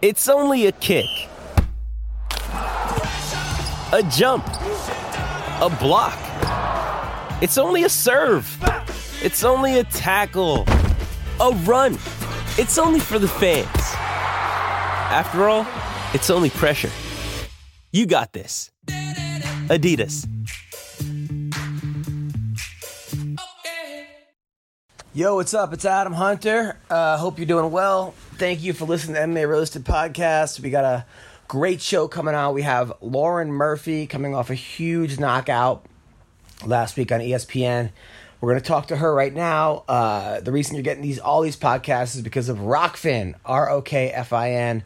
It's only a kick, a jump, a block. It's only a serve. It's only a tackle, a run. It's only for the fans. After all, it's only pressure. You got this. Adidas. Yo, what's up? It's Adam Hunter. Uh, hope you're doing well. Thank you for listening to MMA Realistic Podcast. We got a great show coming out. We have Lauren Murphy coming off a huge knockout last week on ESPN. We're going to talk to her right now. Uh, the reason you're getting these all these podcasts is because of Rokfin, R O K F I N.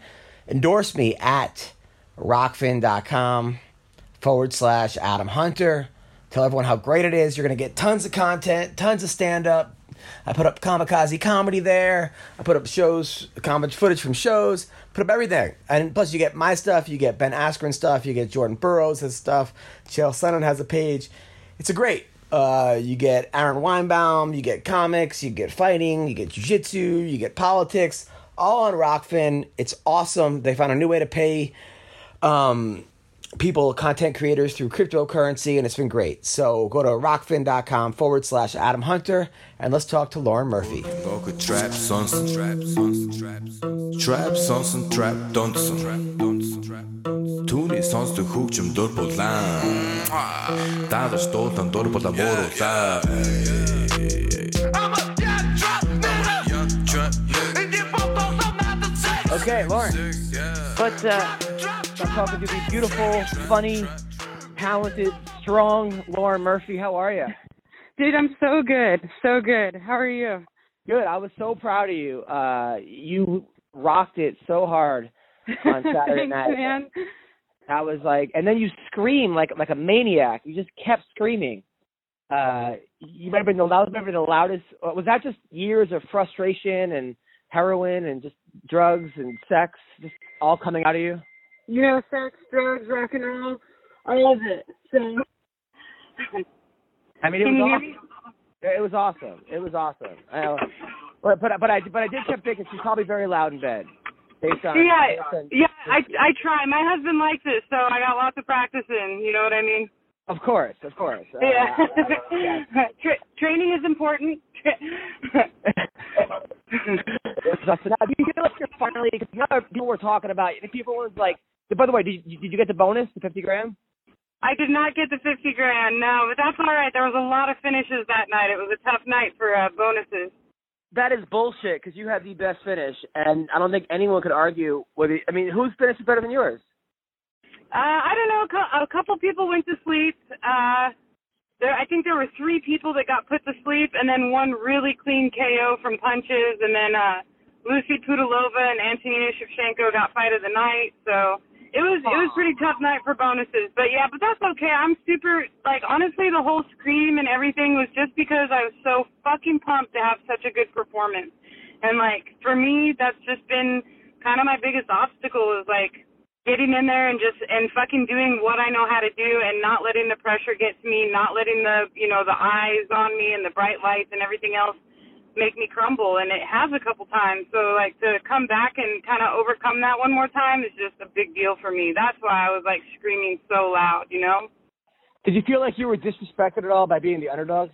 Endorse me at rokfin.com forward slash Adam Hunter. Tell everyone how great it is. You're going to get tons of content, tons of stand up. I put up kamikaze comedy there. I put up shows, comedy footage from shows, put up everything. And plus, you get my stuff, you get Ben Askren stuff, you get Jordan Burroughs' his stuff. Chael Sonnen has a page. It's a great. Uh, you get Aaron Weinbaum, you get comics, you get fighting, you get jujitsu, you get politics, all on Rokfin. It's awesome. They found a new way to pay um, people, content creators through cryptocurrency, and it's been great. So go to rokfin.com forward slash Adam Hunter and let's talk to Lauren Murphy. Дур булаа. Дуудан дур булаа. Okay, Lauren. What's up? Uh, I'm talking to the beautiful, funny, talented, strong Lauren Murphy. How are you? Dude, I'm so good. So good. How are you? Good. I was so proud of you. Uh, you rocked it so hard on Saturday Thanks, night. man. I was like, and then you scream like like a maniac. You just kept screaming. Uh, you might have been the loudest. Remember the loudest? uh, Was that just years of frustration and heroin and just drugs and sex, just all coming out of you? You know, sex, drugs, rock and roll, all of it. So, I mean, it was awesome. It was awesome. It was awesome. I, but but but I but I did keep thinking she's probably very loud in bed. Based on yeah, based on- yeah. I I try. My husband likes it, so I got lots of practice in. You know what I mean? Of course, of course. Uh, Yeah. yeah. Tra- training is important. so now, do you feel like you're finally? Cause the other people were talking about. People was like. By the way, did you, did you get the bonus, the fifty grand? I did not get the 50 grand, no, but that's all right. There was a lot of finishes that night. It was a tough night for uh, bonuses. That is bullshit because you had the best finish, and I don't think anyone could argue with it. I mean, whose finish is better than yours? Uh, I don't know. A, cou- a couple people went to sleep. Uh, there, I think there were three people that got put to sleep, and then one really clean KO from punches, and then uh, Lucie Pudilova and Antonina Shevchenko got fight of the night. So it was it was pretty tough night for bonuses. But yeah, but that's okay. I'm super like honestly, the whole scream and everything was just because I was so fucking pumped to have such a good performance. And like for me, that's just been kind of my biggest obstacle is like getting in there and just and fucking doing what I know how to do and not letting the pressure get to me, not letting the you know the eyes on me and the bright lights and everything else make me crumble and it has a couple times. So like to come back and kind of overcome that one more time is just a big deal for me. That's why I was like screaming so loud, you know? Did you feel like you were disrespected at all by being the underdog?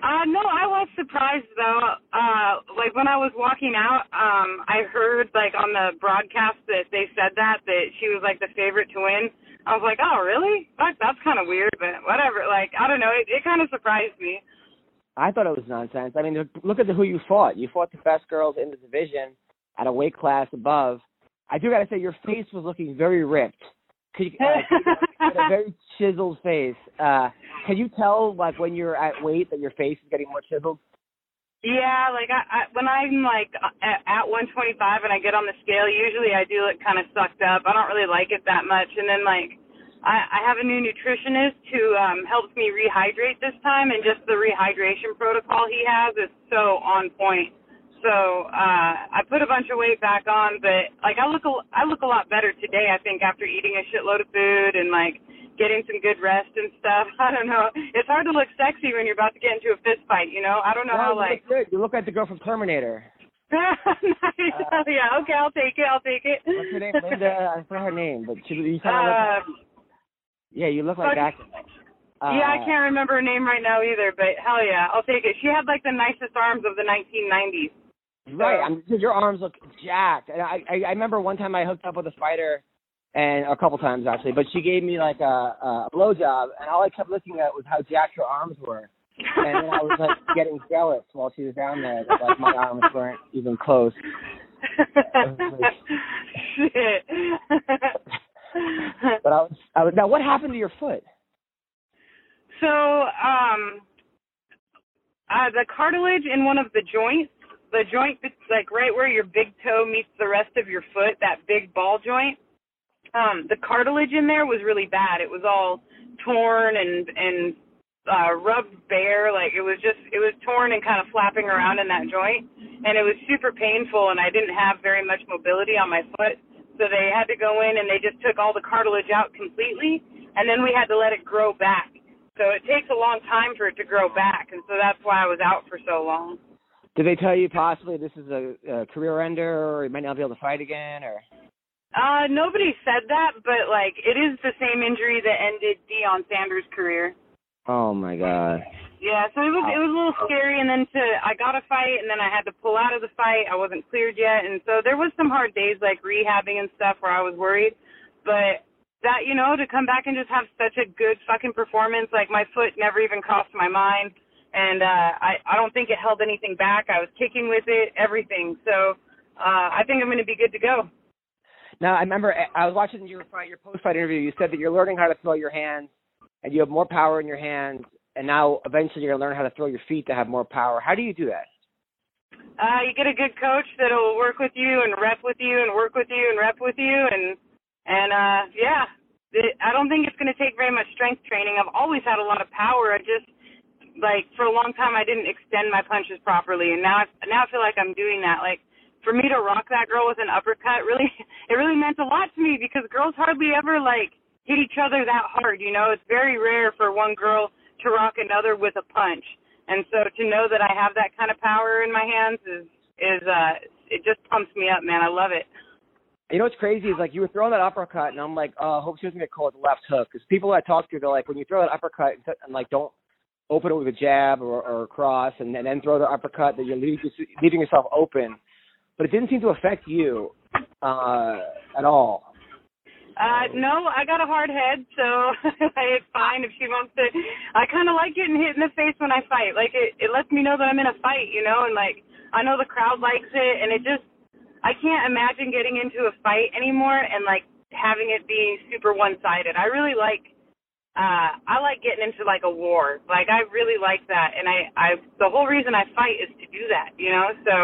Uh no, I was surprised though. Uh like when I was walking out, um I heard like on the broadcast that they said that that she was like the favorite to win. I was like, "Oh, really? Fuck, that's kind of weird, but whatever." Like, I don't know, it it kind of surprised me. I thought it was nonsense. I mean, look at the, who you fought. You fought the best girls in the division at a weight class above. I do got to say, your face was looking very ripped. Could you, uh, a very chiseled face. Uh, can you tell, like, when you're at weight that your face is getting more chiseled? Yeah, like I, I when I'm like at, at 125 and I get on the scale, usually I do look kind of sucked up. I don't really like it that much, and then like I, I have a new nutritionist who um helps me rehydrate this time, and just the rehydration protocol he has is so on point. So uh I put a bunch of weight back on, but like I look a, I look a lot better today. I think after eating a shitload of food and like getting some good rest and stuff. I don't know. It's hard to look sexy when you're about to get into a fist fight. You know. I don't know No, how you like. look good. You look like the girl from Terminator. nice. Uh, yeah. Okay, I'll take it. I'll take it. What's her name? Linda. I forgot her name, but she you kind of Uh, look. Yeah, you look like that. Uh, yeah, I can't remember her name right now either, but hell yeah, I'll take it. She had like the nicest arms of the 1990s. Right, I'm, your arms look jacked. And I, I I remember one time I hooked up with a fighter, and a couple times actually, but she gave me like a a blowjob, and all I kept looking at was how jacked her arms were, and then I was like getting jealous while she was down there that like my arms weren't even close. Shit. But I was I was now what happened to your foot? so, um, uh, the cartilage in one of the joints, the joint that's like right where your big toe meets the rest of your foot, that big ball joint, um, the cartilage in there was really bad. It was all torn and and uh rubbed bare like it was just it was torn and kind of flapping around in that joint and it was super painful and I didn't have very much mobility on my foot so they had to go in and they just took all the cartilage out completely and then we had to let it grow back so it takes a long time for it to grow back and so that's why I was out for so long Did they tell you possibly this is a, a career ender, or you might not be able to fight again, or? uh nobody said that but like it is the same injury that ended Deion Sanders' career Oh my God. Yeah, so it was it was a little scary, and then to I got a fight, and then I had to pull out of the fight. I wasn't cleared yet, and so there was some hard days like rehabbing and stuff where I was worried. But that you know to come back and just have such a good fucking performance, like my foot never even crossed my mind, and uh I I don't think it held anything back. I was kicking with it, everything. So uh I think I'm going to be good to go. Now I remember I was watching your fight, your post fight interview. You said that you're learning how to throw your hands, and you have more power in your hands. And now eventually you're gonna learn how to throw your feet to have more power. How do you do that? Uh, you get a good coach that'll work with you and rep with you and work with you and rep with you and and uh yeah, I don't think it's going to take very much strength training. I've always had a lot of power. I just like for a long time I didn't extend my punches properly, and now I, now I feel like I'm doing that. Like for me to rock that girl with an uppercut really it really meant a lot to me because girls hardly ever like hit each other that hard. You know, it's very rare for one girl to rock another with a punch. And so to know that I have that kind of power in my hands is is uh it just pumps me up, man. I love it. You know what's crazy is like you were throwing that uppercut, and I'm like, oh, I hope she doesn't get with the left hook. Because people I talk to, they're like, when you throw that uppercut and, and like don't open it with a jab or, or a cross, and, and then throw the uppercut, that you're leaving, leaving yourself open. But it didn't seem to affect you uh, at all. Uh, no, I got a hard head, so it's fine if she wants to. I kind of like getting hit in the face when I fight. Like it, it lets me know that I'm in a fight, you know, and like I know the crowd likes it, and it just, I can't imagine getting into a fight anymore and like having it be super one-sided. I really like, uh, I like getting into like a war. Like I really like that, and I, I, the whole reason I fight is to do that, you know. So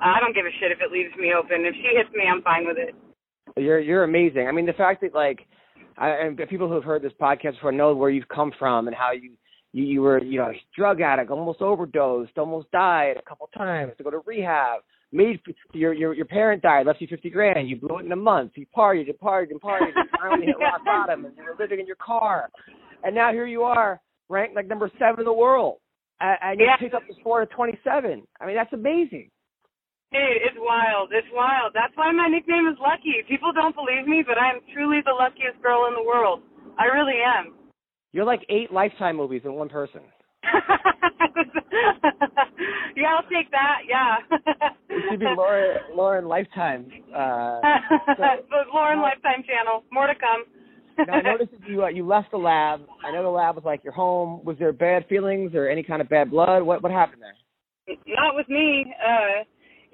uh, I don't give a shit if it leaves me open. If she hits me, I'm fine with it. You're you're amazing. I mean, the fact that like, I, and people who have heard this podcast before know where you've come from and how you you, you were you know drug addict, almost overdosed, almost died a couple times to go to rehab. Made your your your parent died, left you fifty grand. You blew it in a month. You partied, you partied, and partied. And finally hit rock bottom, and you were living in your car. And now here you are, ranked like number seven in the world, and, and you Yeah. picked up the score at twenty seven. I mean, that's amazing. Dude, it's wild. It's wild. That's why my nickname is Lucky. People don't believe me, but I'm truly the luckiest girl in the world. I really am. You're like eight Lifetime movies in one person. yeah, I'll take that. Yeah. It should be Laura, Lauren Lifetime. Uh, the Lauren Lifetime Channel. More to come. now I noticed that you uh, you left the lab. I know the lab was like your home. Was there bad feelings or any kind of bad blood? What what happened there? Not with me. Uh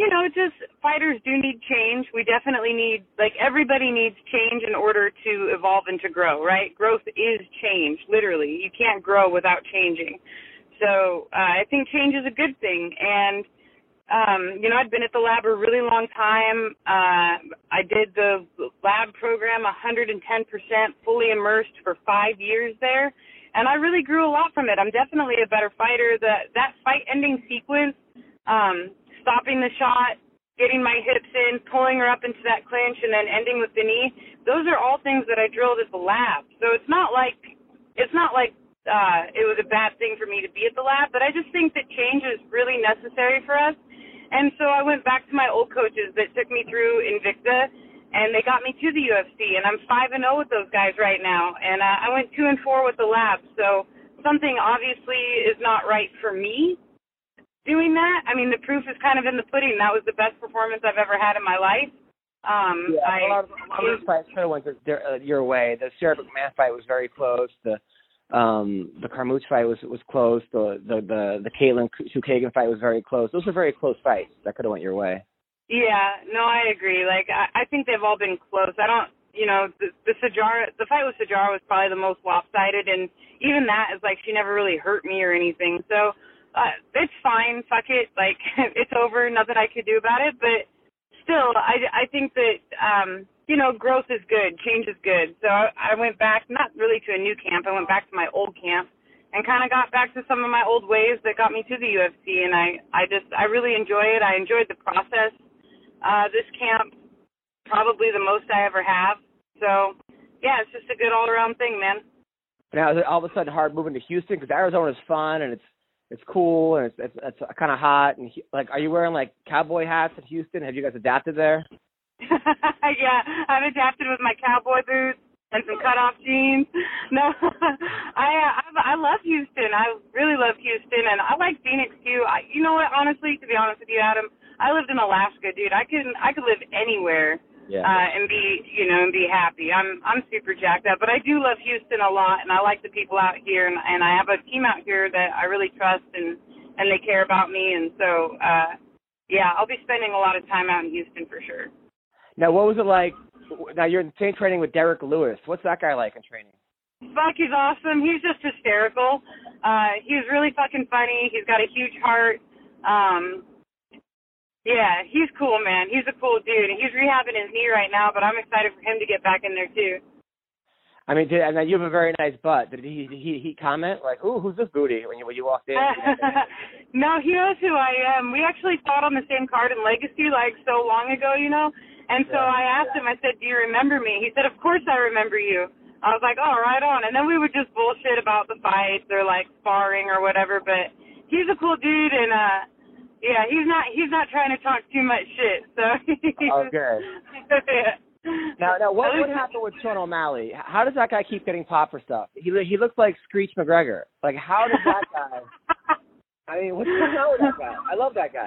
you know, just fighters do need change. We definitely need like everybody needs change in order to evolve and to grow, right? Growth is change, literally. You can't grow without changing. So uh, I think change is a good thing. And um, you know, I'd been at the lab a really long time. Uh, I did the lab program 110% fully immersed for five years there, and I really grew a lot from it. I'm definitely a better fighter. The that fight ending sequence, um, stopping the shot, getting my hips in, pulling her up into that clinch, and then ending with the knee. Those are all things that I drilled at the lab. So it's not like it's not like uh, it was a bad thing for me to be at the lab, but I just think that change is really necessary for us. And so I went back to my old coaches that took me through Invicta, and they got me to the UFC. And I'm five and zero with those guys right now. And uh, I went two and four with the lab. So something obviously is not right for me doing that. I mean, the proof is kind of in the pudding. That was the best performance I've ever had in my life. Um, yeah, I, a lot of, a lot of fights could have went their, uh, your way. The Sara McMann fight was very close. The um the Carmouche fight was was close. The the the the Katlyn Chookagian fight was very close. Those were very close fights that could have went your way. Yeah, no, I agree. Like I, I think they've all been close. I don't, you know, the the Sijara, the fight with Sijara was probably the most lopsided, and even that is like she never really hurt me or anything. So uh, it's fine. Fuck it. Like it's over. Nothing I could do about it. But still, I I think that um you know, growth is good, change is good. So I, I went back, not really to a new camp, I went back to my old camp and kind of got back to some of my old ways that got me to the UFC. And I, I just, I really enjoy it. I enjoyed the process. Uh, this camp, probably the most I ever have. So yeah, it's just a good all around thing, man. Now, is it all of a sudden hard moving to Houston because Arizona is fun and it's it's cool and it's it's, it's kind of hot and he, like, are you wearing like cowboy hats in Houston? Have you guys adapted there? yeah, I've adapted with my cowboy boots and some cutoff jeans. No, I, uh, I I love Houston. I really love Houston, and I like Phoenix too. I, you know what? Honestly, to be honest with you, Adam, I lived in Alaska, dude. I can I could live anywhere. Yeah. Uh, and be, you know, and be happy. I'm, I'm super jacked up, but I do love Houston a lot, and I like the people out here, and, and I have a team out here that I really trust, and, and they care about me, and so, uh, yeah, I'll be spending a lot of time out in Houston for sure. Now, what was it like? Now you're in the same training with Derrick Lewis. What's that guy like in training? Fuck, he's awesome. He's just hysterical. Uh, he's really fucking funny. He's got a huge heart. Um, yeah, he's cool, man. He's a cool dude. He's rehabbing his knee right now, but I'm excited for him to get back in there too. I mean, did, and you have a very nice butt. Did he he he comment like, "Ooh, who's this booty?" when you when you walked in? no, he knows who I am. We actually fought on the same card in Legacy like so long ago, you know. And so I asked him, I said, Do you remember me? He said, Of course I remember you. I was like, Oh, right on. And then we would just bullshit about the fights or like sparring or whatever, but he's a cool dude and uh yeah, he's not he's not trying to talk too much shit. So Oh good. Now, now, what what happened with Sean O'Malley? How does that guy keep getting popped for stuff? He he looks like Screech McGregor. Like, how does that guy? I mean, what's going on with that guy? I love that guy.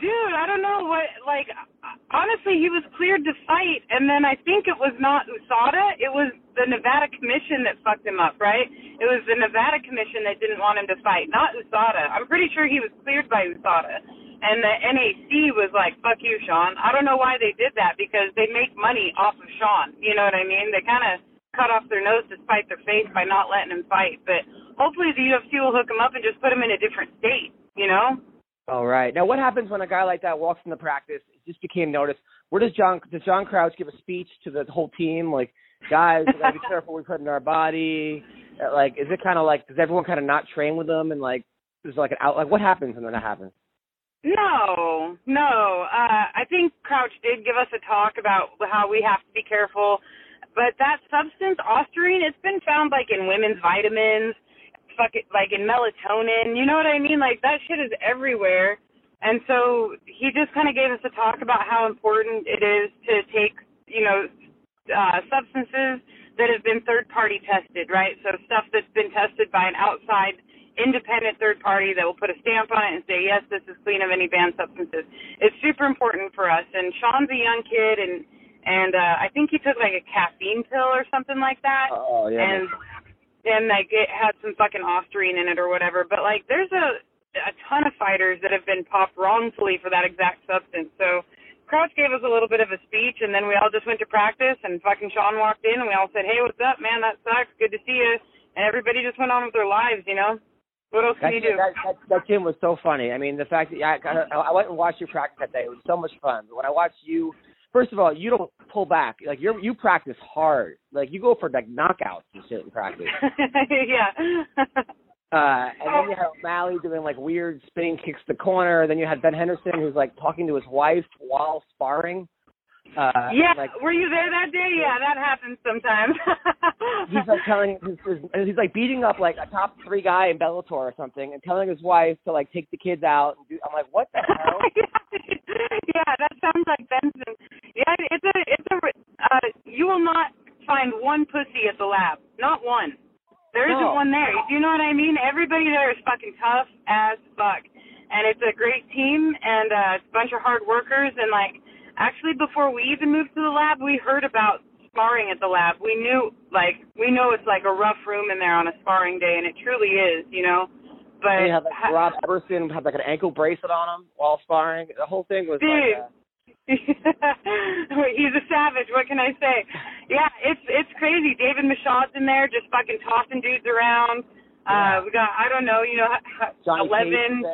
Dude, I don't know what. Like, honestly, he was cleared to fight, and then I think it was not USADA. It was the Nevada Commission that fucked him up, right? It was the Nevada Commission that didn't want him to fight, not USADA. I'm pretty sure he was cleared by USADA, and the NAC was like, "Fuck you, Sean." I don't know why they did that because they make money off of Sean. You know what I mean? They kind of cut off their nose to spite their face by not letting him fight. But hopefully, the UFC will hook him up and just put him in a different state. You know? All right. Now, what happens when a guy like that walks into practice? Just became noticed. Where does John does John Crouch give a speech to the whole team? Like, guys, we gotta be careful we put in our body. Uh, like, is it kind of like does everyone kind of not train with them and like there's like an out? Like, what happens when that happens? No, no. Uh, I think Crouch did give us a talk about how we have to be careful. But that substance, ostarine, it's been found like in women's vitamins fuck it, like in melatonin. You know what I mean? Like that shit is everywhere. And so he just kind of gave us a talk about how important it is to take, you know, uh, substances that have been third party tested, right? So stuff that's been tested by an outside independent third party that will put a stamp on it and say, yes, this is clean of any banned substances. It's super important for us. And Sean's a young kid and, and, uh, I think he took like a caffeine pill or something like that. Oh, yeah. And, and like it had some fucking ostarine in it or whatever. But like there's a a ton of fighters that have been popped wrongfully for that exact substance. So Crouch gave us a little bit of a speech, and then we all just went to practice, and fucking Sean walked in, and we all said, "Hey, what's up, man? That sucks. Good to see you." And everybody just went on with their lives, you know. What else can that, you do? That, that, that gym was so funny. I mean, the fact that yeah, I, I went and watched you practice that day. It was so much fun. But when I watched you, first of all, you don't pull back. Like you you practice hard. Like you go for like knockouts and shit in practice. yeah. Uh, and then you had O'Malley doing like weird spinning kicks to the corner. Then you had Ben Henderson who's like talking to his wife while sparring. Uh, Yeah, like were you there that day? Yeah, that happens sometimes. he's like telling his, his he's like beating up like a top three guy in Bellator or something, and telling his wife to like take the kids out. And do, I'm like, what the hell? yeah, that sounds like Benson. Yeah, it's a it's a uh you will not find one pussy at the lab. Not one. There isn't No. one there. Do you know what I mean? Everybody there is fucking tough as fuck. And it's a great team and uh it's a bunch of hard workers and like actually before we even moved to the lab we heard about sparring at the lab. We knew like we know it's like a rough room in there on a sparring day and it truly is, you know. But had like Rob Everson had like an ankle bracelet on him while sparring. The whole thing was Dude. like. He's a savage. What can I say? Yeah, it's it's crazy. David Michaud's in there, just fucking tossing dudes around. Yeah. Uh, we got I don't know, you know, Johnny eleven.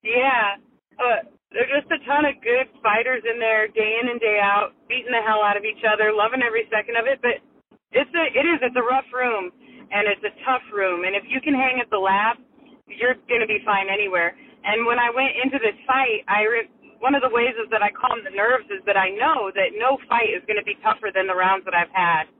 Yeah, uh, there's just a ton of good fighters in there, day in and day out, beating the hell out of each other, loving every second of it. But it's a it is it's a rough room and it's a tough room. And if you can hang at the lab, you're gonna be fine anywhere. And when I went into this fight, I re- one of the ways is that I calm the nerves is that I know that no fight is going to be tougher than the rounds that I've had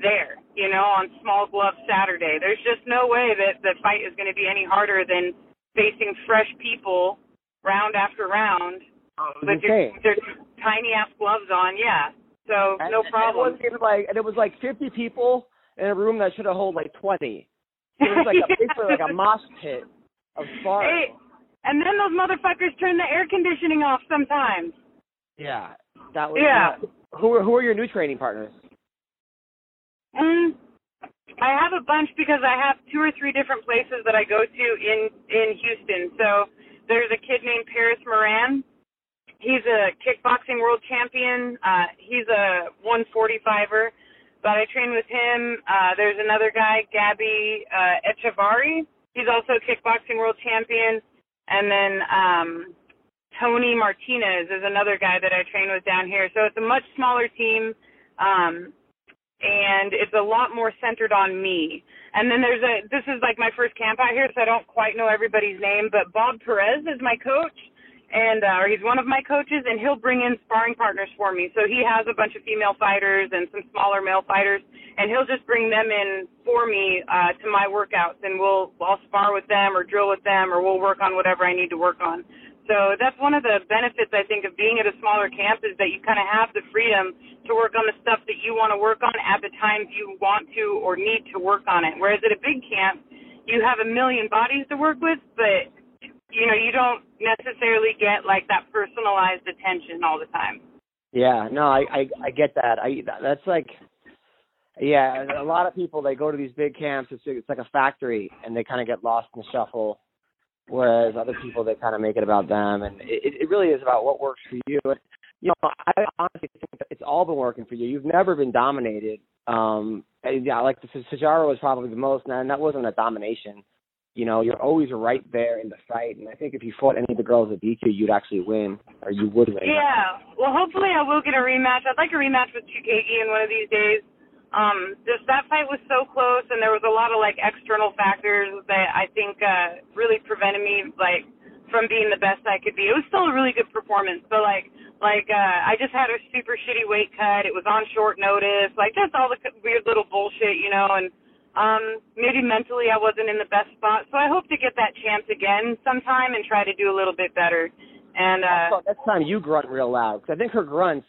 there, you know, on small glove Saturday. There's just no way that the fight is going to be any harder than facing fresh people round after round oh, was with your, insane. their tiny ass gloves on. Yeah. So And- no and problem. It was, like and it was like 50 people in a room that should have hold like 20. It was like a basically like a mosh pit of. Hey, and then those motherfuckers turn the air conditioning off sometimes. Yeah, that was. Yeah. Who are who are your new training partners? Mm, I have a bunch because I have two or three different places that I go to in in Houston. So there's a kid named Paris Moran. He's a kickboxing world champion. Uh, he's a 145er, but I train with him. Uh, there's another guy, Gabby uh, Echevarri. He's also a kickboxing world champion. And then um, Tony Martinez is another guy that I train with down here. So it's a much smaller team. Um, and it's a lot more centered on me. And then there's a this is like my first camp out here, so I don't quite know everybody's name, but Bob Perez is my coach, and uh, he's one of my coaches, and he'll bring in sparring partners for me. So he has a bunch of female fighters and some smaller male fighters, and he'll just bring them in for me uh, to my workouts, and we'll I'll spar with them or drill with them, or we'll work on whatever I need to work on. So that's one of the benefits I think of being at a smaller camp is that you kind of have the freedom to work on the stuff that you want to work on at the times you want to or need to work on it. Whereas at a big camp, you have a million bodies to work with, but you know you don't necessarily get like that personalized attention all the time. Yeah, no, I I, I get that. I that's like, yeah, a lot of people they go to these big camps. It's it's like a factory, and they kind of get lost in the shuffle. Whereas other people, they kind of make it about them, and it it really is about what works for you. And, you know, I honestly think it's all been working for you. You've never been dominated. Um, yeah, like the Sijara was probably the most, and that wasn't a domination. You know, you're always right there in the fight, and I think if you fought any of the girls beat you, you'd actually win, or you would win. Yeah. Well, hopefully I will get a rematch. I'd like a rematch with Chookagian one of these days. Um, just that fight was so close, and there was a lot of like external factors that I think uh, really prevented me like from being the best I could be. It was still a really good performance, but like like uh, I just had a super shitty weight cut. It was on short notice, like just all the weird little bullshit, you know, and um maybe mentally I wasn't in the best spot. So I hope to get that chance again sometime and try to do a little bit better. And uh Next time you grunt real loud, because I think her grunts,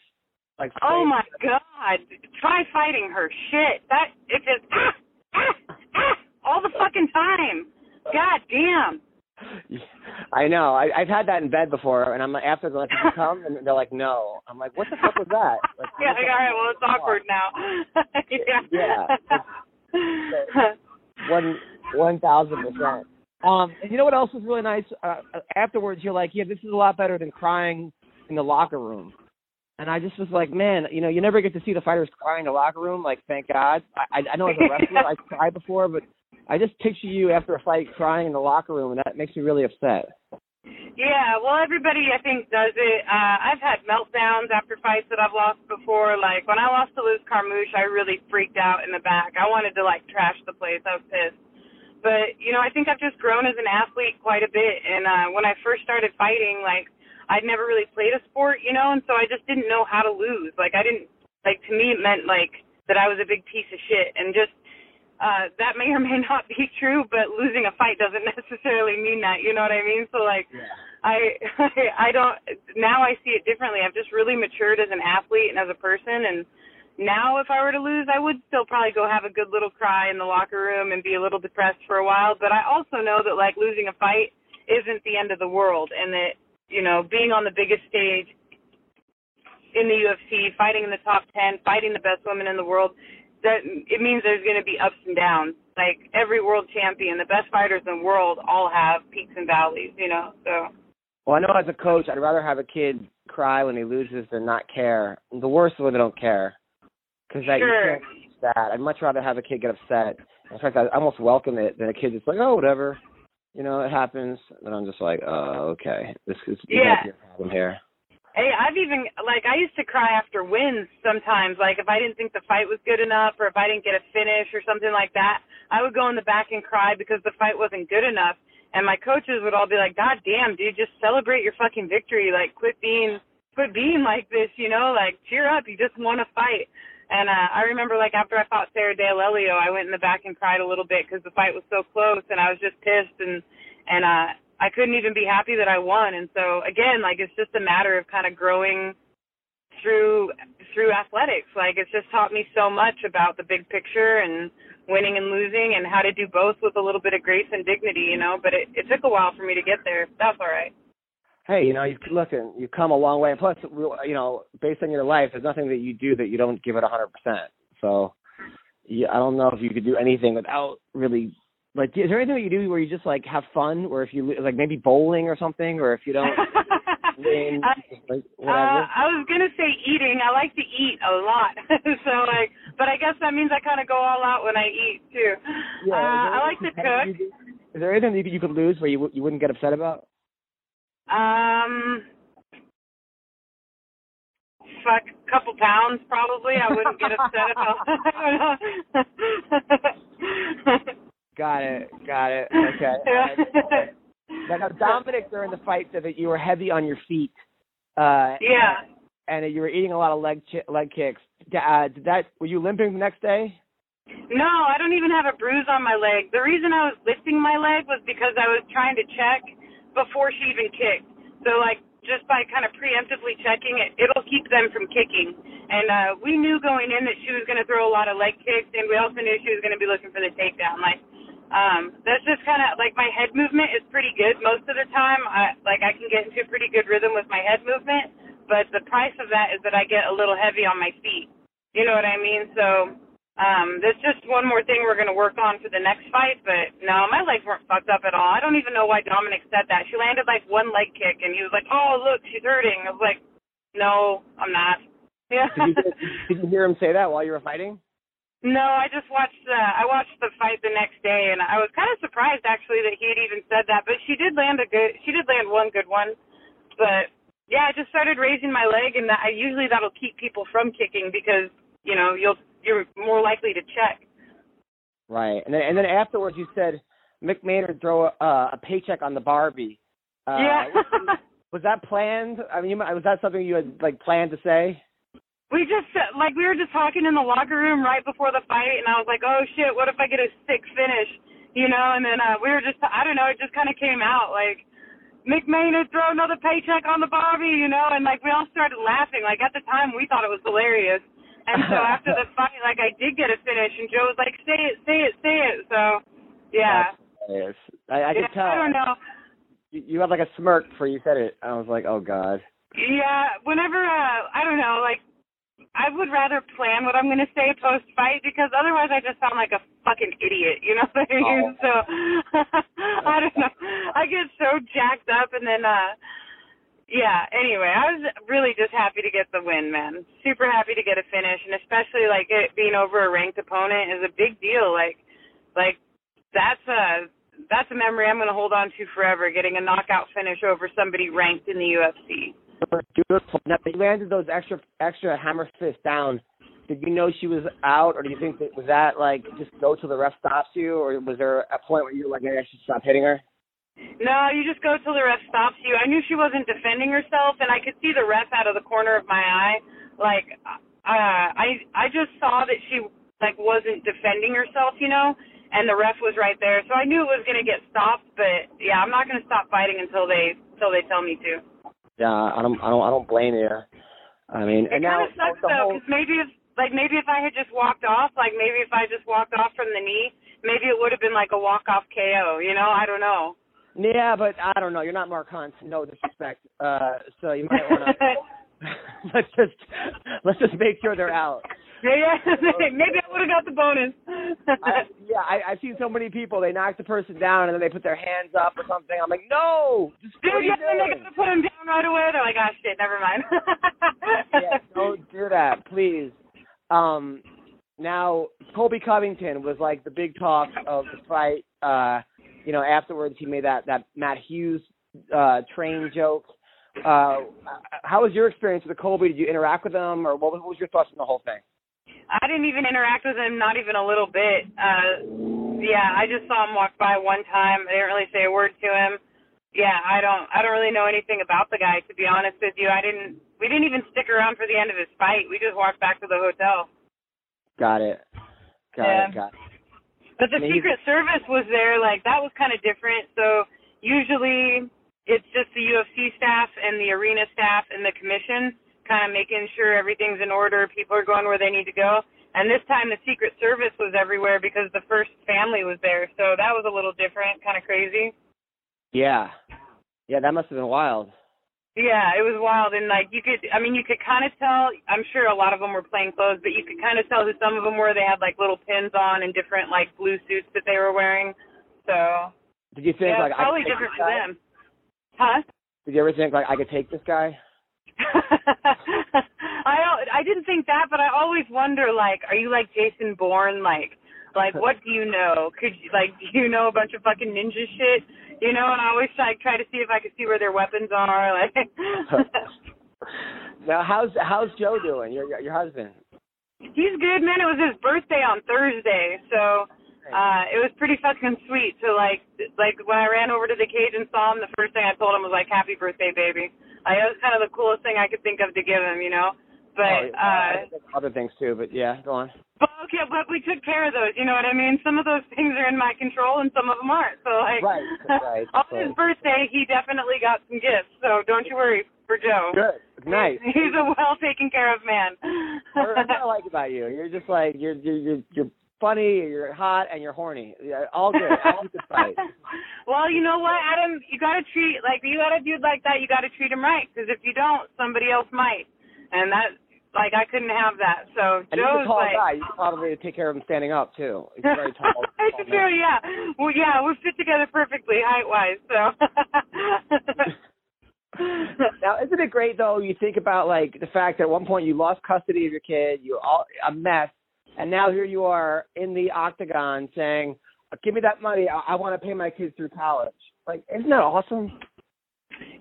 like. Oh my god! Try fighting her. Shit. That it's just ah, ah, ah, all the fucking time. God damn. I know. I, I've had that in bed before, and I'm like, after they're like, you come?" and they're like, "No." I'm like, "What the fuck was that?" Like, Yeah. like, All right. Well, it's awkward now. yeah. Yeah. One one thousand percent. Um, and you know what else was really nice? Uh, afterwards, you're like, "Yeah, this is a lot better than crying in the locker room." And I just was like, "Man, you know, you never get to see the fighters cry in the locker room. Like, thank God. I, I know as a wrestler, I cried before, but I just picture you after a fight crying in the locker room, and that makes me really upset." Yeah, well, everybody I think does it. Uh, I've had meltdowns after fights that I've lost before. Like when I lost to Liz Carmouche, I really freaked out in the back. I wanted to like trash the place. I was pissed. But you know, I think I've just grown as an athlete quite a bit. And uh, when I first started fighting, like I'd never really played a sport, you know, and so I just didn't know how to lose. Like I didn't like to me it meant like that I was a big piece of shit and just uh that may or may not be true, but losing a fight doesn't necessarily mean that, you know what I mean? So like Yeah. I I don't now I see it differently. I've just really matured as an athlete and as a person and now if I were to lose I would still probably go have a good little cry in the locker room and be a little depressed for a while, but I also know that like losing a fight isn't the end of the world and that, you know, being on the biggest stage in the UFC, fighting in the top 10, fighting the best women in the world, that it means there's going to be ups and downs. Like every world champion, the best fighters in the world all have peaks and valleys, you know. So Well, I know as a coach, I'd rather have a kid cry when he loses than not care. The worst is when they don't care, because like, you Sure. can't teach that. I'd much rather have a kid get upset. In fact, I almost welcome it than a kid that's like, oh, whatever, you know, it happens. And I'm just like, oh, okay, this is Yeah. a problem here. Hey, I've even like I used to cry after wins sometimes. Like if I didn't think the fight was good enough, or if I didn't get a finish or something like that, I would go in the back and cry because the fight wasn't good enough. And my coaches would all be like, "God damn, dude, just celebrate your fucking victory. Like quit being quit being like this, you know? Like cheer up, you just won a fight." And uh, I remember like after I fought Sarah D'Alelio, I went in the back and cried a little bit because the fight was so close, and I was just pissed and and uh I couldn't even be happy that I won. And so again, like it's just a matter of kind of growing through through athletics. Like it's just taught me so much about the big picture and winning and losing and how to do both with a little bit of grace and dignity, you know. But it, it took a while for me to get there. That's all right. Hey, you know, you've listen, you've come a long way. And plus, you know, based on your life, there's nothing that you do that you don't give it a hundred percent. So, yeah, I don't know if you could do anything without really. Like, is there anything that you do where you just like have fun, or if you like maybe bowling or something, or if you don't win, I, like uh, whatever? I was gonna say eating. I like to eat a lot, so like, but I guess that means I kind of go all out when I eat too. Yeah, uh, I like to cook. do- Is there anything that you could- lose where you you wouldn't get upset about? Um, fuck, a couple pounds probably. I wouldn't get upset about. Got it, got it. Okay. Yeah. Now, Dominick during the fight said that you were heavy on your feet. Uh, yeah. and that you were eating a lot of leg chi- leg kicks. Uh, did that were you limping the next day? No, I don't even have a bruise on my leg. The reason I was lifting my leg was because I was trying to check before she even kicked. So like just by kind of preemptively checking it, it'll keep them from kicking. And uh we knew going in that she was going to throw a lot of leg kicks, and we also knew she was going to be looking for the takedown. Like um that's just kind of like my head movement is pretty good most of the time. I like I can get into a pretty good rhythm with my head movement, but the price of that is that I get a little heavy on my feet. You know what I mean? So um, that's just one more thing we're going to work on for the next fight. But no, my legs weren't fucked up at all. I don't even know why Dominick said that. She landed like one leg kick, and he was like, "Oh, look, she's hurting." I was like, "No, I'm not." Yeah. Did you, did you hear him say that while you were fighting? No, I just watched the I watched the fight the next day, and I was kind of surprised actually that he had even said that. But she did land a good. She did land one good one, but yeah, I just started raising my leg, and that I usually that'll keep people from kicking because you know you'll you're more likely to check. Right. And then and then afterwards you said McMahon Maynard throw a, uh, a paycheck on the Barbie. Uh, yeah. was that planned? I mean, was that something you had like planned to say? We just like we were just talking in the locker room right before the fight, and I was like, "Oh shit, what if I get a sick finish?" You know, and then uh, we were just I don't know, it just kind of came out like Mick Maynard throw another paycheck on the Barbie, you know, and like we all started laughing. Like at the time, we thought it was hilarious. And so after the fight, like I did get a finish, and Joe was like, "Say it, say it, say it." So, yeah. Yes. I, I could yeah, tell. I don't know. You, you had like a smirk before you said it. I was like, oh god. Yeah, whenever uh I don't know, like I would rather plan what I'm gonna say post fight because otherwise I just sound like a fucking idiot, you know what I mean? Oh. So I don't know. I get so jacked up and then uh yeah, anyway, I was really just happy to get the win, man. Super happy to get a finish and especially like it being over a ranked opponent is a big deal. Like like that's a that's a memory I'm gonna hold on to forever, getting a knockout finish over somebody ranked in the UFC. Beautiful. Now you landed those extra extra hammer fists down. Did you know she was out, or do you think that was that like just go till the ref stops you, or was there a point where you were like, maybe I should stop hitting her? No, you just go till the ref stops you. I knew she wasn't defending herself, and I could see the ref out of the corner of my eye. Like, uh, I I just saw that she like wasn't defending herself, you know, and the ref was right there, so I knew it was gonna get stopped. But yeah, I'm not gonna stop fighting until they until they tell me to. Yeah, I don't, I don't, I don't blame you. I mean, It and now of sucks though, whole, because maybe if like maybe if I had just walked off, like maybe if I just walked off from the knee, maybe it would have been like a walk off KO. You know, I don't know. yeah, but I don't know. You're not Mark Hunt. No disrespect. Uh, so you might want to let's just let's just make sure they're out. Yeah, yeah. maybe I would have got the bonus. I, yeah, I, I've seen so many people. They knock the person down and then they put their hands up or something. I'm like, no, just Dude, yeah, then they doing? got to put him down right away. They're like, oh shit, never mind. yeah, don't do that, please. Um, now Colby Covington was like the big talk of the fight. Uh, you know, afterwards he made that that Matt Hughes uh train joke. Uh, how was your experience with the Colby? Did you interact with him, or what was, what was your thoughts on the whole thing? I didn't even interact with him, not even a little bit. Uh, yeah, I just saw him walk by one time. I didn't really say a word to him. Yeah, I don't, I don't really know anything about the guy to be honest with you. I didn't, we didn't even stick around for the end of his fight. We just walked back to the hotel. Got it. Got Yeah. it. Got it. But the And Secret Service was there, like that was kind of different. So usually it's just the UFC staff and the arena staff and the commission kind of making sure everything's in order, people are going where they need to go. And this time the Secret Service was everywhere because the first family was there. So that was a little different, kind of crazy. Yeah. Yeah, that must have been wild. Yeah, it was wild and like you could I mean you could kind of tell I'm sure a lot of them were plain clothes, but you could kind of tell who some of them were. They had like little pins on and different like blue suits that they were wearing. So Did you think yeah, like probably I could take different this for them. Huh? Did you ever think like I could take this guy? I I didn't think that, but I always wonder like, are you like Jason Bourne? Like, like what do you know? Could you like do you know a bunch of fucking ninja shit? You know, and I always like try to see if I could see where their weapons are. Like, Now how's how's Joe doing? Your, your husband? he's good, man. It was his birthday on Thursday, so uh it was pretty fucking sweet to like like when I ran over to the cage and saw him the first thing I told him was like happy birthday baby. Like that was kind of the coolest thing I could think of to give him, you know. But oh, uh other things too, but yeah, go on. but okay, but we took care of those, you know what I mean? Some of those things are in my control and some of them aren't. So like Right, right, on so- his birthday he definitely got some gifts, so don't you worry for Joe. Good, nice. He's a well taken care of man. That's what I like about you. You're just like you're you're you're, you're funny, you're hot, and you're horny. Yeah, all good. All good well, you know what, Adam? You gotta treat like you got a dude like that. You gotta treat him right, because if you don't, somebody else might. And that, like, I couldn't have that. So And he's a tall like, guy. You could probably take care of him standing up too. He's very tall. It's tall true, man. yeah. Well, yeah, we'll fit together perfectly height wise. So. Now, isn't it great though? You think about like the fact that at one point you lost custody of your kid, you all a mess, and now here you are in the octagon saying, "Give me that money. I, I want to pay my kids through college." Like, isn't that awesome?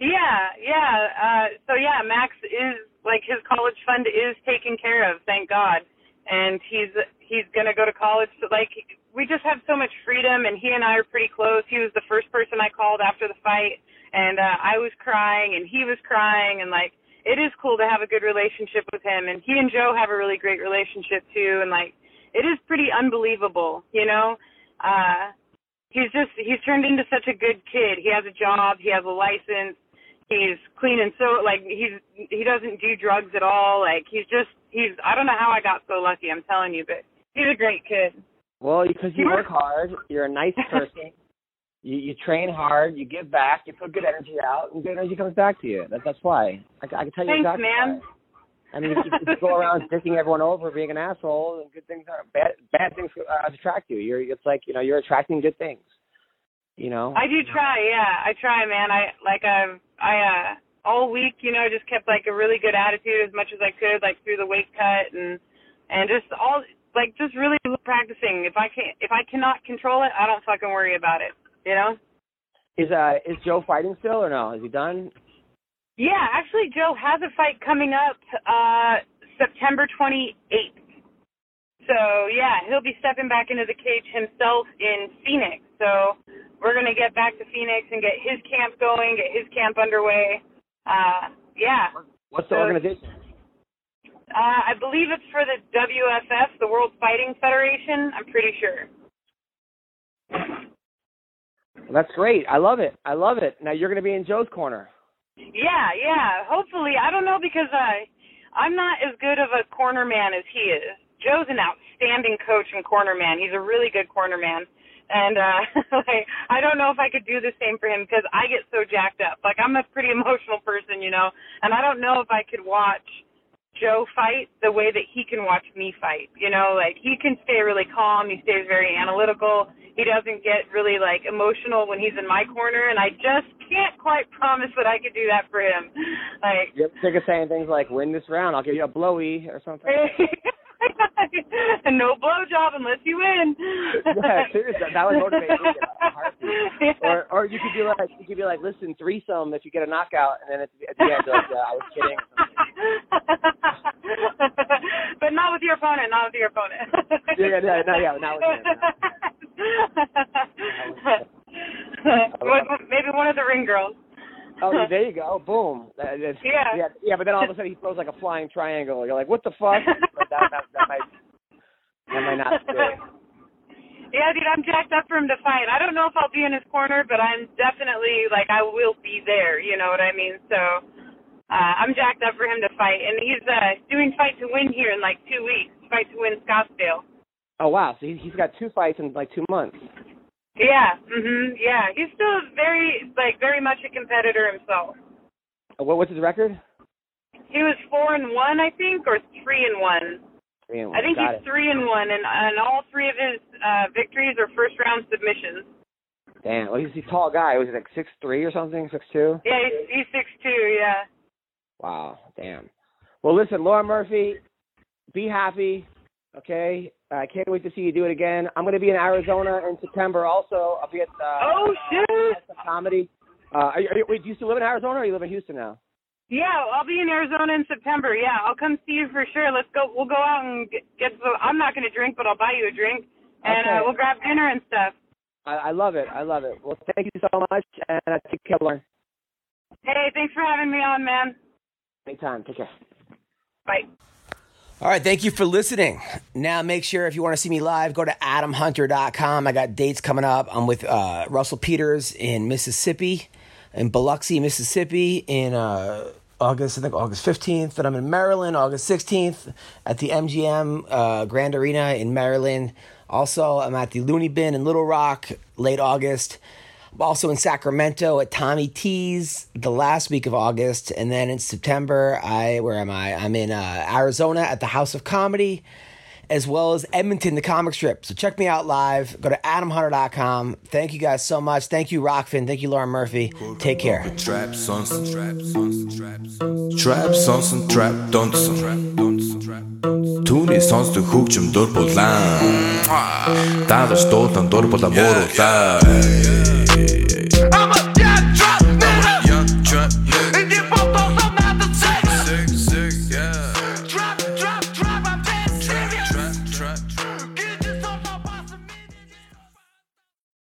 Yeah, yeah. Uh so yeah, Max is like his college fund is taken care of, thank God. And he's he's gonna go to college. So like we just have so much freedom, and he and I are pretty close. He was the first person I called after the fight, and uh, I was crying, and he was crying, and like it is cool to have a good relationship with him. And he and Joe have a really great relationship too, and like it is pretty unbelievable, you know. Uh he's just he's turned into such a good kid. He has a job, he has a license, he's clean and so like he's he doesn't do drugs at all. Like he's just he's I don't know how I got so lucky, I'm telling you, but he's a great kid. Well, because you work- hard, you're a nice person. You you train hard, you give back, you put good energy out, and good energy comes back to you. That, that's why. I, I can tell you Thanks, exactly man. why. I mean, if you, if you go around dicking everyone over, being an asshole, and good things are bad. Bad things uh, attract you. You're. It's like you know you're attracting good things. You know. I do try, yeah. I try, man. I like I've I uh all week, you know, just kept like a really good attitude as much as I could, like through the weight cut and and just all like just really practicing. If I can if I cannot control it, I don't fucking worry about it. You know? Is uh is Joe fighting still or no? Is he done? Yeah, actually Joe has a fight coming up uh September 28th. So, yeah, he'll be stepping back into the cage himself in Phoenix. So, we're gonna get back to Phoenix and get his camp going, get his camp underway. Uh, yeah. What's the So- organization? Uh, I believe it's for the WFF, the World Fighting Federation. I'm pretty sure. That's great. I love it. I love it. Now you're going to be in Joe's corner. Yeah, yeah. Hopefully, I don't know because I, I'm not as good of a corner man as he is. Joe's an outstanding coach and corner man. He's a really good corner man, and uh, like I don't know if I could do the same for him because I get so jacked up. Like I'm a pretty emotional person, you know, and I don't know if I could watch Joe fight the way that he can watch me fight. You know, like he can stay really calm. He stays very analytical. He doesn't get really like emotional when he's in my corner, and I just can't quite promise that I could do that for him. Like, ever think of saying things like, "Win this round, I'll give you a blowy" or something? no blowjob unless you win. yeah, seriously, that would motivate me in a heartbeat. Yeah. Or, or you could be like, you could be like, "Listen, threesome if you get a knockout," and then at the, at the end, like, uh, I was kidding. but not with your opponent. Not with your opponent. Yeah, yeah, no, yeah, not with him, Maybe one of the ring girls. Oh, there you go. Boom. That is- Yeah. yeah. Yeah, but then all of a sudden he throws like a flying triangle. You're like, what the fuck? That, that, that might that might not fit. Yeah, dude, I'm jacked up for him to fight. I don't know if I'll be in his corner, but I'm definitely like I will be there. You know what I mean? So uh, I'm jacked up for him to fight, and he's uh, doing fight to win here in like two weeks. Fight to win Scottsdale. Oh wow, so he, he's got two fights in like two months. Yeah. Mhm. Yeah. He's still very like very much a competitor himself. Uh, What what's his record? He was four and one, I think, or three and one. Three and one. I think got he's it. three and one, and and all three of his uh, victories are first round submissions. Damn. Well, he's a tall guy. Was he like six three or something? Six two? Yeah, he's, he's six two. Yeah. Wow. Damn. Well, listen, Laura Murphy, be happy. Okay. I can't wait to see you do it again. I'm going to be in Arizona in September. Also, I'll be at uh, Oh at some comedy. Uh, are you, are you, wait, do you still live in Arizona or you live in Houston now? Yeah, I'll be in Arizona in September. Yeah, I'll come see you for sure. Let's go. We'll go out and get. get some, I'm not going to drink, but I'll buy you a drink, and Okay. uh, we'll grab dinner and stuff. I, I love it. I love it. Well, thank you so much, and uh, take care, Lauren. Hey, thanks for having me on, man. Anytime. Take care. Bye. All right, thank you for listening. Now, make sure if you want to see me live, go to adamhunter.com. I got dates coming up. I'm with uh, Russell Peters in Mississippi, in Biloxi, Mississippi, in uh, August, I think August 15th. Then I'm in Maryland, August 16th, at the MGM uh, Grand Arena in Maryland. Also, I'm at the Loony Bin in Little Rock, late August also in Sacramento at Tommy T's the last week of August, and then in September, I where am I? I'm in uh, Arizona at the House of Comedy, as well as Edmonton, the comic strip. So check me out live. Go to adamhunter.com. Thank you guys so much. Thank you Rokfin. Thank you Lauren Murphy. Take care. Traps on some traps on some traps traps on some trap don't some trap don't some trap. Түүний сонсдог хөгжим дур булаа. Даалж.